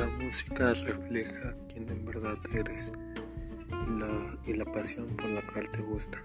La música refleja quién en verdad eres y la, y la pasión por la cual te gusta.